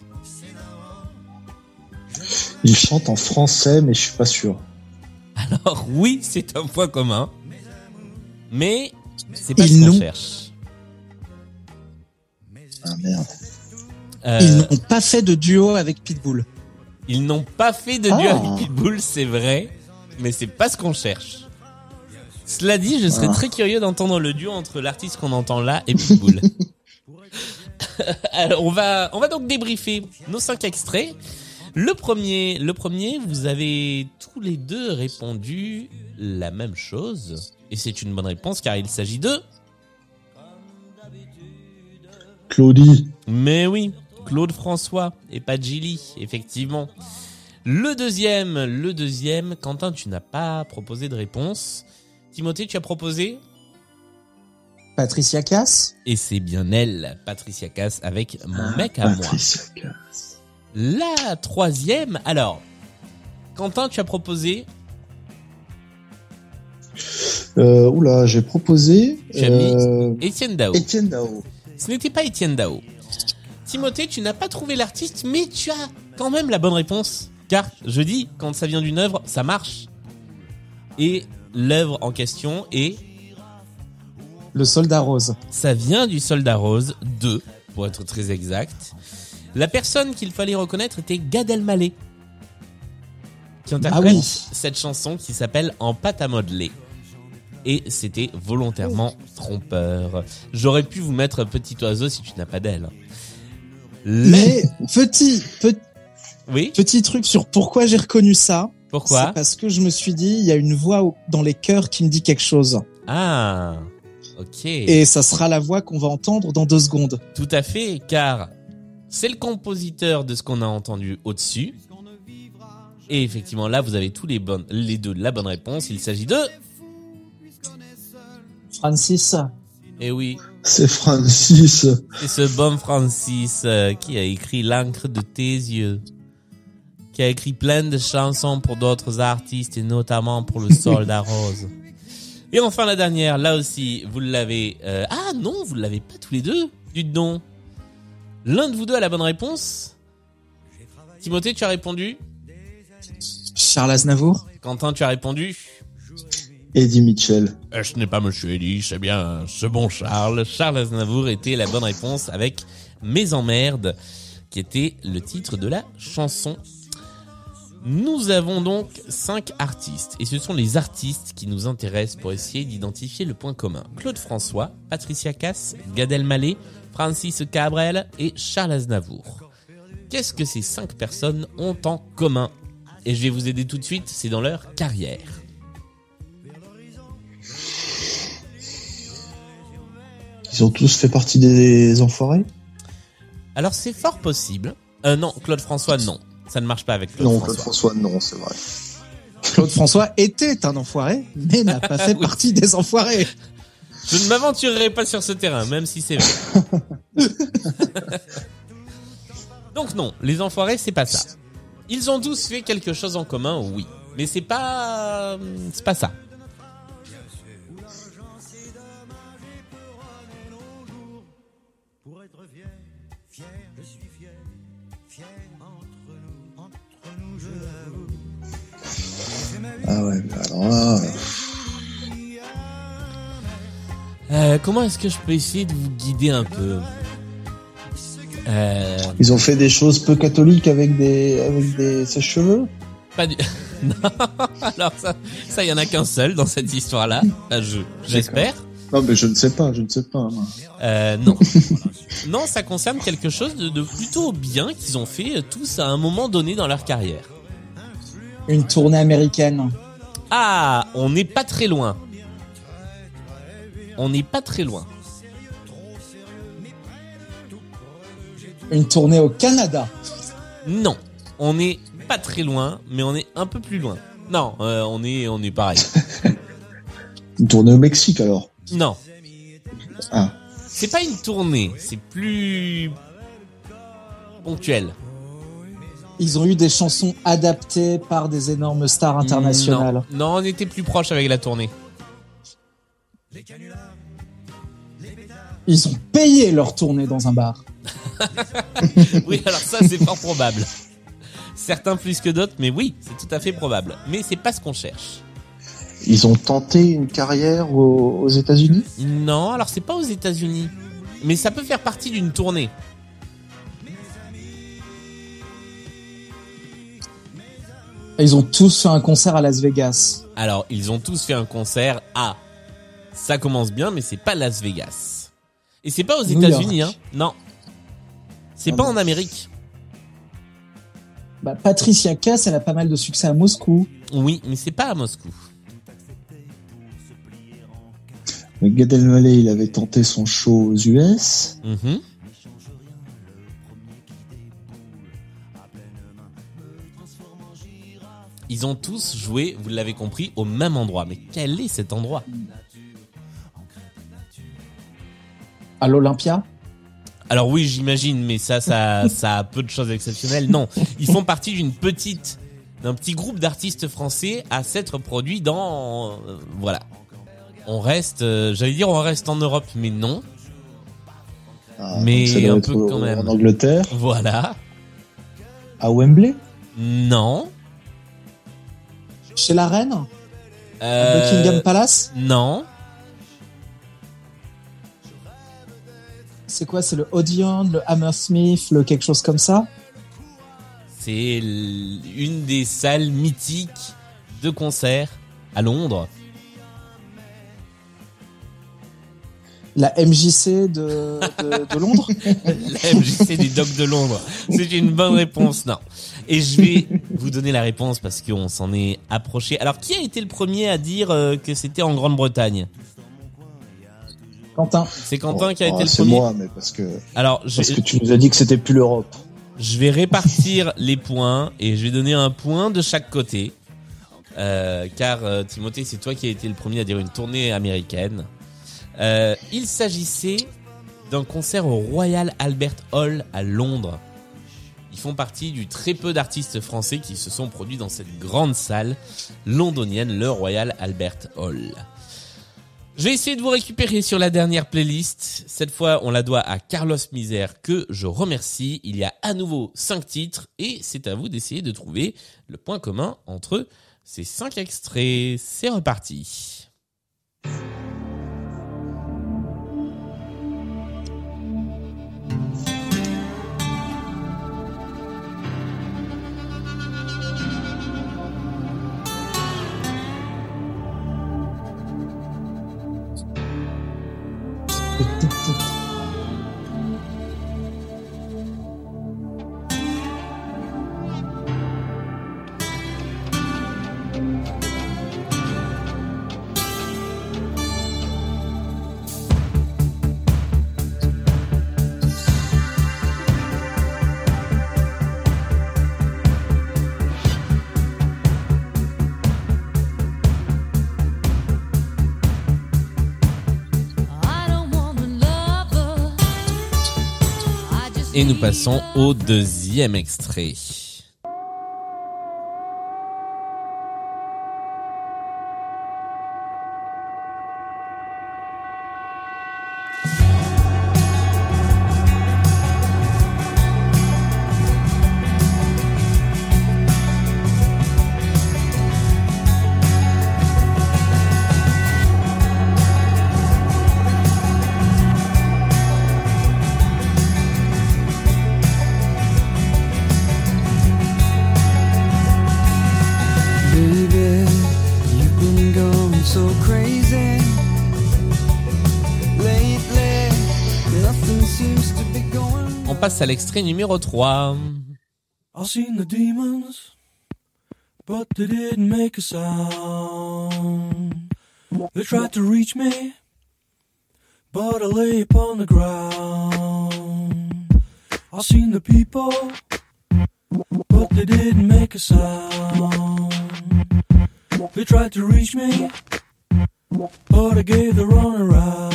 [SPEAKER 2] Il chante en français, mais je suis pas sûr.
[SPEAKER 1] Alors oui, c'est un point commun, mais c'est pas
[SPEAKER 7] Ils
[SPEAKER 1] ce qu'on cherche.
[SPEAKER 2] Ah merde.
[SPEAKER 1] Euh,
[SPEAKER 7] Ils n'ont pas fait de duo avec Pitbull.
[SPEAKER 1] ils n'ont pas fait de duo
[SPEAKER 2] Ah.
[SPEAKER 1] avec Pitbull, c'est vrai, mais c'est pas ce qu'on cherche. Cela dit, je serais
[SPEAKER 2] Ah.
[SPEAKER 1] très curieux d'entendre le duo entre l'artiste qu'on entend là et Pitbull. Alors, on va, on va donc débriefer nos cinq extraits. Le premier, le premier, vous avez tous les deux répondu la même chose. Et c'est une bonne réponse car il s'agit de...
[SPEAKER 2] Claudie.
[SPEAKER 1] Mais oui, Claude François et pas Gilly, effectivement. Le deuxième, le deuxième, Quentin, tu n'as pas proposé de réponse. Timothée, tu as proposé
[SPEAKER 7] Patricia Cass
[SPEAKER 1] Et c'est bien elle, Patricia Cass, avec Mon mec à moi.
[SPEAKER 2] Patricia Cass.
[SPEAKER 1] La troisième, alors, Quentin, tu as proposé,
[SPEAKER 2] Euh, oula, j'ai proposé.
[SPEAKER 1] tu as mis
[SPEAKER 2] euh,
[SPEAKER 1] Étienne Dao.
[SPEAKER 2] Étienne Dao.
[SPEAKER 1] Ce n'était pas Étienne Dao. Timothée, tu n'as pas trouvé l'artiste, mais tu as quand même la bonne réponse. Car, je dis, quand ça vient d'une œuvre, ça marche. Et l'œuvre en question est,
[SPEAKER 7] Le soldat rose.
[SPEAKER 1] ça vient du Soldat Rose 2, pour être très exact. La personne qu'il fallait reconnaître était Gad Elmaleh. Qui interprète
[SPEAKER 7] Ah oui.
[SPEAKER 1] cette chanson qui s'appelle En pâte à modeler. Et c'était volontairement trompeur. J'aurais pu vous mettre petit oiseau si tu n'as pas d'aile. Les-
[SPEAKER 7] Mais petit,
[SPEAKER 1] Oui,
[SPEAKER 7] petit truc sur pourquoi j'ai reconnu ça.
[SPEAKER 1] pourquoi
[SPEAKER 7] C'est parce que je me suis dit, il y a une voix dans les chœurs qui me dit quelque chose.
[SPEAKER 1] Ah, ok.
[SPEAKER 7] Et ça sera la voix qu'on va entendre dans deux secondes.
[SPEAKER 1] Tout à fait, car c'est le compositeur de ce qu'on a entendu au-dessus. Et effectivement, là, vous avez tous les bonnes, les deux la bonne réponse. Il s'agit de,
[SPEAKER 7] Francis,
[SPEAKER 1] eh oui,
[SPEAKER 2] C'est Francis.
[SPEAKER 1] c'est ce bon Francis euh, qui a écrit l'encre de tes yeux, qui a écrit plein de chansons pour d'autres artistes et notamment pour le Soldat Rose. Et enfin la dernière, là aussi, vous l'avez. euh, ah non, vous l'avez pas tous les deux. Dites donc. L'un de vous deux a la bonne réponse. Timothée, tu as répondu.
[SPEAKER 7] Charles Aznavour.
[SPEAKER 1] Quentin, tu as répondu.
[SPEAKER 2] Eddie Mitchell.
[SPEAKER 1] Euh, ce n'est pas Monsieur Eddie, c'est bien ce bon Charles. Charles Aznavour était la bonne réponse avec Mes emmerdes, qui était le titre de la chanson. Nous avons donc cinq artistes, et ce sont les artistes qui nous intéressent pour essayer d'identifier le point commun. Claude François, Patricia Cass, Gad Elmaleh, Francis Cabrel et Charles Aznavour. Qu'est-ce que ces cinq personnes ont en commun? Et je vais vous aider tout de suite, c'est dans leur carrière.
[SPEAKER 2] Ils ont tous fait partie des enfoirés?
[SPEAKER 1] Alors c'est fort possible. Euh, non, Claude François, non. Ça ne marche pas avec Claude
[SPEAKER 2] Non,
[SPEAKER 1] François.
[SPEAKER 2] Claude François, non, c'est vrai.
[SPEAKER 7] Claude François était un enfoiré, mais n'a pas fait
[SPEAKER 1] Oui.
[SPEAKER 7] partie des enfoirés.
[SPEAKER 1] Je ne m'aventurerai pas sur ce terrain, même si c'est vrai. Donc non, les enfoirés, c'est pas ça. Ils ont tous fait quelque chose en commun, oui. Mais c'est pas... C'est pas ça.
[SPEAKER 2] Ah ouais, alors là,
[SPEAKER 1] comment est-ce que je peux essayer de vous guider un peu? Euh,
[SPEAKER 2] ils ont fait des choses peu catholiques avec des avec des sèche-cheveux?
[SPEAKER 1] Pas du... non, alors ça, ça, il y en a qu'un seul dans cette histoire-là. Enfin, je, j'espère.
[SPEAKER 2] Non, mais je ne sais pas, je ne sais pas. moi.
[SPEAKER 1] Euh, non. non, ça concerne quelque chose de, de plutôt bien qu'ils ont fait euh, tous à un moment donné dans leur carrière.
[SPEAKER 7] Une tournée américaine.
[SPEAKER 1] Ah, on n'est pas très loin. On n'est pas très loin.
[SPEAKER 7] Une tournée au Canada.
[SPEAKER 1] Non, on n'est pas très loin, mais on est un peu plus loin. Non, euh, on est, on est pareil.
[SPEAKER 2] Une tournée au Mexique alors.
[SPEAKER 1] Non,
[SPEAKER 2] Ah,
[SPEAKER 1] c'est pas une tournée, c'est plus ponctuel.
[SPEAKER 7] Ils ont eu des chansons adaptées par des énormes stars internationales.
[SPEAKER 1] Non, non, on était plus proche avec la tournée.
[SPEAKER 7] Ils ont payé leur tournée dans un bar.
[SPEAKER 1] oui, alors ça, c'est fort probable. Certains plus que d'autres, mais oui, c'est tout à fait probable. Mais c'est pas ce qu'on cherche.
[SPEAKER 2] Ils ont tenté une carrière aux, aux États-Unis?
[SPEAKER 1] Non, alors c'est pas aux États-Unis. Mais ça peut faire partie d'une tournée.
[SPEAKER 7] Ils ont tous fait un concert à Las Vegas.
[SPEAKER 1] Alors, ils ont tous fait un concert à. Ça commence bien, mais c'est pas Las Vegas. Et c'est pas aux États-Unis, hein. Non. C'est
[SPEAKER 7] Ah
[SPEAKER 1] pas
[SPEAKER 7] bon.
[SPEAKER 1] en Amérique.
[SPEAKER 7] Bah, Patricia Cass, elle a pas mal de succès à Moscou.
[SPEAKER 1] Oui, mais c'est pas à Moscou.
[SPEAKER 2] Gad Elmaleh, il avait tenté son show aux US.
[SPEAKER 1] Mhm. Ils ont tous joué, vous l'avez compris, au même endroit. Mais quel est cet endroit?
[SPEAKER 7] À l'Olympia.
[SPEAKER 1] Alors oui, j'imagine, mais ça, ça, ça a peu de choses exceptionnelles. Non, ils font partie d'une petite, d'un petit groupe d'artistes français à s'être produits dans, euh, voilà. On reste, euh, j'allais dire, on reste en Europe, mais non.
[SPEAKER 2] Ah,
[SPEAKER 1] Mais un peu quand même.
[SPEAKER 2] En Angleterre.
[SPEAKER 1] Voilà.
[SPEAKER 2] À Wembley
[SPEAKER 1] Non.
[SPEAKER 7] Chez la reine.
[SPEAKER 1] Euh,
[SPEAKER 7] Buckingham Palace.
[SPEAKER 1] Non.
[SPEAKER 7] C'est quoi C'est le Odeon, le Hammersmith, le quelque chose comme ça
[SPEAKER 1] C'est une des salles mythiques de concert à Londres.
[SPEAKER 7] La MJC de, de, de Londres
[SPEAKER 1] La MJC des Docks de Londres. C'est une bonne réponse, non. Et je vais vous donner la réponse parce qu'on s'en est approché. Alors, qui a été le premier à dire euh, que c'était en Grande-Bretagne?
[SPEAKER 7] Quentin.
[SPEAKER 1] C'est Quentin qui a
[SPEAKER 2] Oh,
[SPEAKER 1] été le
[SPEAKER 2] C'est
[SPEAKER 1] premier.
[SPEAKER 2] moi, mais parce que,
[SPEAKER 1] Alors, je,
[SPEAKER 2] parce que tu nous as dit que c'était plus l'Europe.
[SPEAKER 1] je vais répartir les points et je vais donner un point de chaque côté. Euh, car euh, Timothée, c'est toi qui as été le premier à dire une tournée américaine. Euh, il s'agissait d'un concert au Royal Albert Hall à Londres. Ils font partie du très peu d'artistes français qui se sont produits dans cette grande salle londonienne, le Royal Albert Hall. Je vais essayer de vous récupérer sur la dernière playlist. Cette fois, on la doit à Carlos Misère que je remercie. Il y a à nouveau cinq titres et c'est à vous d'essayer de trouver le point commun entre ces cinq extraits. C'est reparti. Et nous passons au deuxième extrait. Passe à l'extrait numéro 3.
[SPEAKER 12] I've seen the demons, but they didn't make a sound. They tried to reach me, but I lay upon the ground. I've seen the people, but they didn't make a sound. They tried to reach me, but I gave the run around.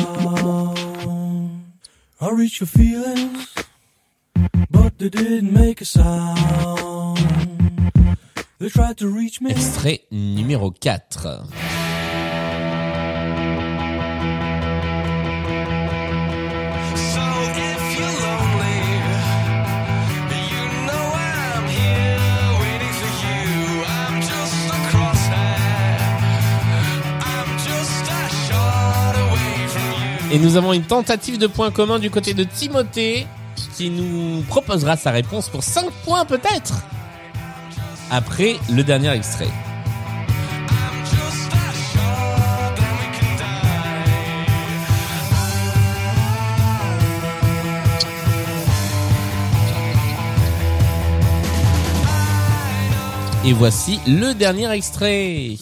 [SPEAKER 12] I reached for feelings
[SPEAKER 1] Extrait numéro 4. Et nous avons une tentative de point commun du côté de Timothée qui nous proposera sa réponse pour 5 points peut-être. Après le dernier extrait. Et voici le dernier extrait.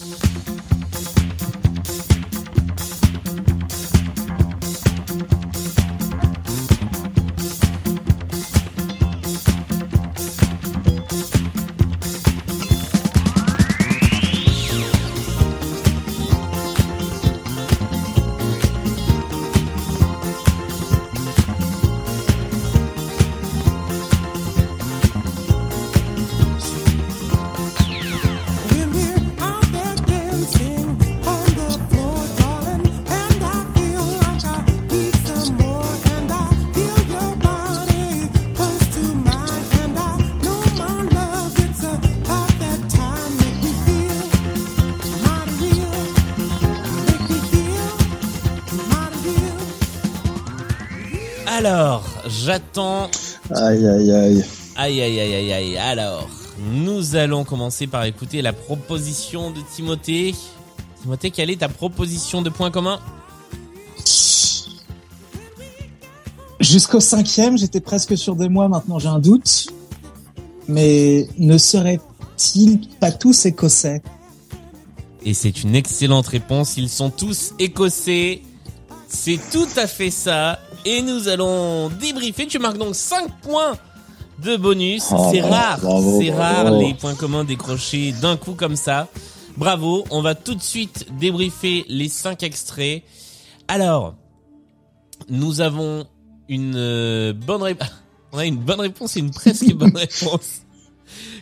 [SPEAKER 2] Aïe, aïe, aïe.
[SPEAKER 1] Aïe, aïe, aïe, aïe, aïe. Alors, nous allons commencer par écouter la proposition de Timothée. Timothée, quelle est ta proposition de point commun?
[SPEAKER 7] Jusqu'au cinquième, j'étais presque sûr de moi, maintenant j'ai un doute. Mais ne seraient-ils pas tous écossais?
[SPEAKER 1] Et c'est une excellente réponse. Ils sont tous écossais. C'est tout à fait ça. Et nous allons débriefer. Tu marques donc 5 points de bonus.
[SPEAKER 2] Oh,
[SPEAKER 1] c'est rare. c'est rare les points communs décrochés d'un coup comme ça. Bravo. On va tout de suite débriefer les 5 extraits. Alors, nous avons une euh, bonne réponse. On a une bonne réponse et une presque bonne réponse.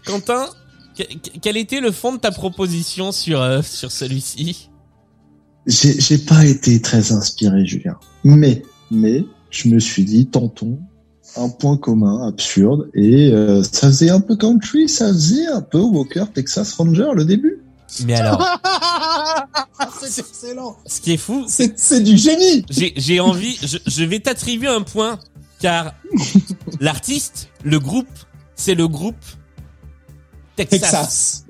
[SPEAKER 1] Quentin, que- que- quel était le fond de ta proposition sur, euh, sur celui-ci?
[SPEAKER 2] J'ai pas été très inspiré, Julien. Mais, mais, je me suis dit, tentons un point commun absurde et euh, ça faisait un peu country, ça faisait un peu Walker Texas Ranger le début.
[SPEAKER 1] Mais alors,
[SPEAKER 7] C'est excellent
[SPEAKER 1] ce qui est fou,
[SPEAKER 7] C'est c'est du génie
[SPEAKER 1] j'ai j'ai envie, je, je vais t'attribuer un point, car l'artiste, le groupe, c'est le groupe Texas.
[SPEAKER 7] Texas.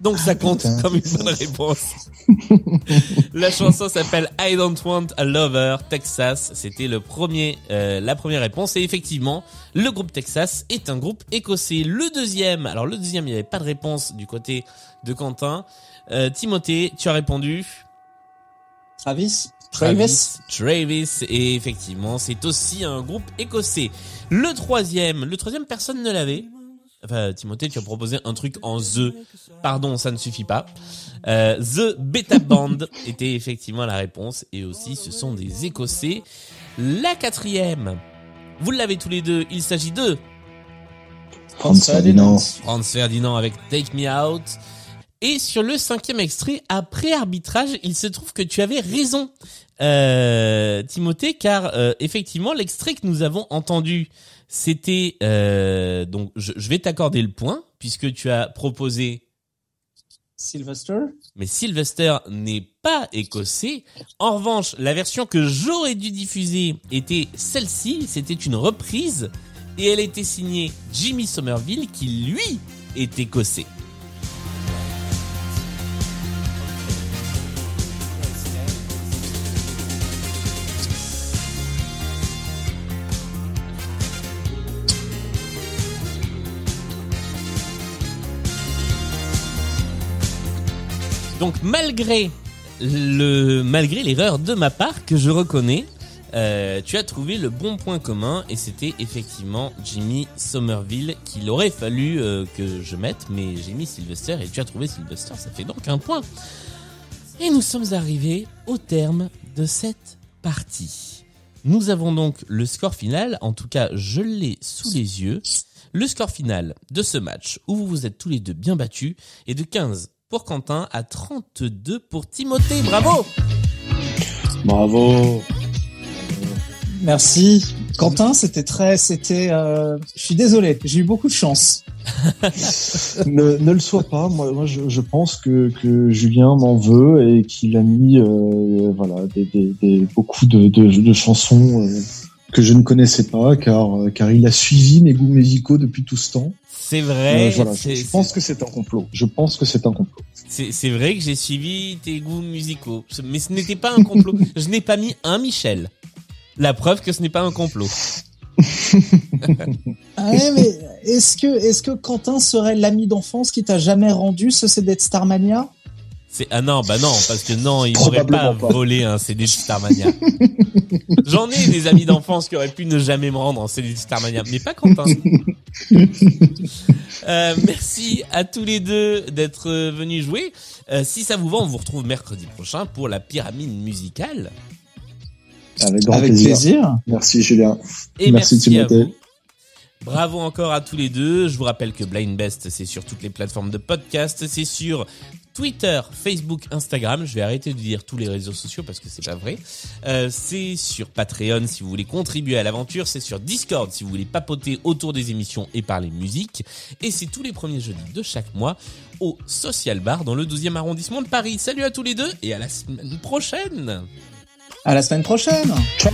[SPEAKER 1] Donc ça compte
[SPEAKER 2] putain,
[SPEAKER 1] comme une bonne réponse. La chanson s'appelle I Don't Want a Lover, Texas. C'était le premier, euh, la première réponse. Et effectivement, le groupe Texas est un groupe écossais. Le deuxième, alors le deuxième, il n'y avait pas de réponse du côté de Quentin. Euh, Timothée, tu as répondu.
[SPEAKER 7] Travis Travis
[SPEAKER 1] Travis. Et effectivement, c'est aussi un groupe écossais. Le troisième, le troisième, personne ne l'avait. Enfin, Timothée, tu as proposé un truc en The. Pardon, ça ne suffit pas. Euh, The Beta Band était effectivement la réponse. Et aussi, ce sont des Écossais. La quatrième, vous l'avez tous les deux, il s'agit de
[SPEAKER 2] Franz Ferdinand.
[SPEAKER 1] Franz Ferdinand avec Take Me Out. Et sur le cinquième extrait, après arbitrage, il se trouve que tu avais raison, euh, Timothée, car euh, effectivement, l'extrait que nous avons entendu, c'était euh, donc je, je vais t'accorder le point puisque tu as proposé,
[SPEAKER 7] Sylvester
[SPEAKER 1] mais Sylvester n'est pas écossais. En revanche, la version que j'aurais dû diffuser était celle-ci. C'était une reprise et elle était signée Jimmy Somerville, qui lui est écossais. Donc malgré le malgré l'erreur de ma part que je reconnais, euh, tu as trouvé le bon point commun et c'était effectivement Jimmy Somerville qu'il aurait fallu euh, que je mette, mais j'ai mis Sylvester et tu as trouvé Sylvester, ça fait donc un point. Et nous sommes arrivés au terme de cette partie. Nous avons donc le score final, en tout cas je l'ai sous les yeux. Le score final de ce match où vous vous êtes tous les deux bien battus est de 15 pour Quentin à 32 pour Timothée. Bravo
[SPEAKER 2] Bravo.
[SPEAKER 7] Merci. Quentin, c'était très, c'était, euh, je suis désolé, j'ai eu beaucoup de chance.
[SPEAKER 2] ne, ne le sois pas. Moi, moi je, je pense que, que Julien m'en veut et qu'il a mis euh, voilà des, des, des- beaucoup de, de, de chansons euh, que je ne connaissais pas, car euh, car il a suivi mes goûts musicaux depuis tout ce temps.
[SPEAKER 1] C'est vrai.
[SPEAKER 2] Euh, voilà, je, pense que c'est un complot. Je pense que c'est un complot.
[SPEAKER 1] C'est c'est vrai que j'ai suivi tes goûts musicaux, mais ce n'était pas un complot. Je n'ai pas mis un Michel. La preuve que ce n'est pas un complot.
[SPEAKER 7] Ah ouais, mais est-ce que, est-ce que Quentin serait l'ami d'enfance qui t'a jamais rendu ce CD de Starmania?
[SPEAKER 1] C'est ah non bah non parce que non il n'aurait pas,
[SPEAKER 2] pas.
[SPEAKER 1] volé un CD de Starmania. J'en ai des amis d'enfance qui auraient pu ne jamais me rendre un CD de Starmania, mais pas Quentin. Euh, merci à tous les deux d'être euh, venus jouer. Euh, si ça vous va, on vous retrouve mercredi prochain pour la pyramide musicale.
[SPEAKER 2] Avec grand
[SPEAKER 7] Avec
[SPEAKER 2] plaisir.
[SPEAKER 7] plaisir.
[SPEAKER 2] Merci Julien.
[SPEAKER 1] Et
[SPEAKER 2] Merci,
[SPEAKER 1] merci,
[SPEAKER 2] Timothée.
[SPEAKER 1] Bravo encore à tous les deux. Je vous rappelle que Blind Best, c'est sur toutes les plateformes de podcast. C'est sur Twitter, Facebook, Instagram. Je vais arrêter de dire tous les réseaux sociaux parce que c'est pas vrai. Euh, c'est sur Patreon si vous voulez contribuer à l'aventure. C'est sur Discord si vous voulez papoter autour des émissions et parler musique. Et c'est tous les premiers jeudis de chaque mois au Social Bar dans le 12e arrondissement de Paris. Salut à tous les deux et à la semaine prochaine.
[SPEAKER 7] À la semaine prochaine.
[SPEAKER 2] Ciao.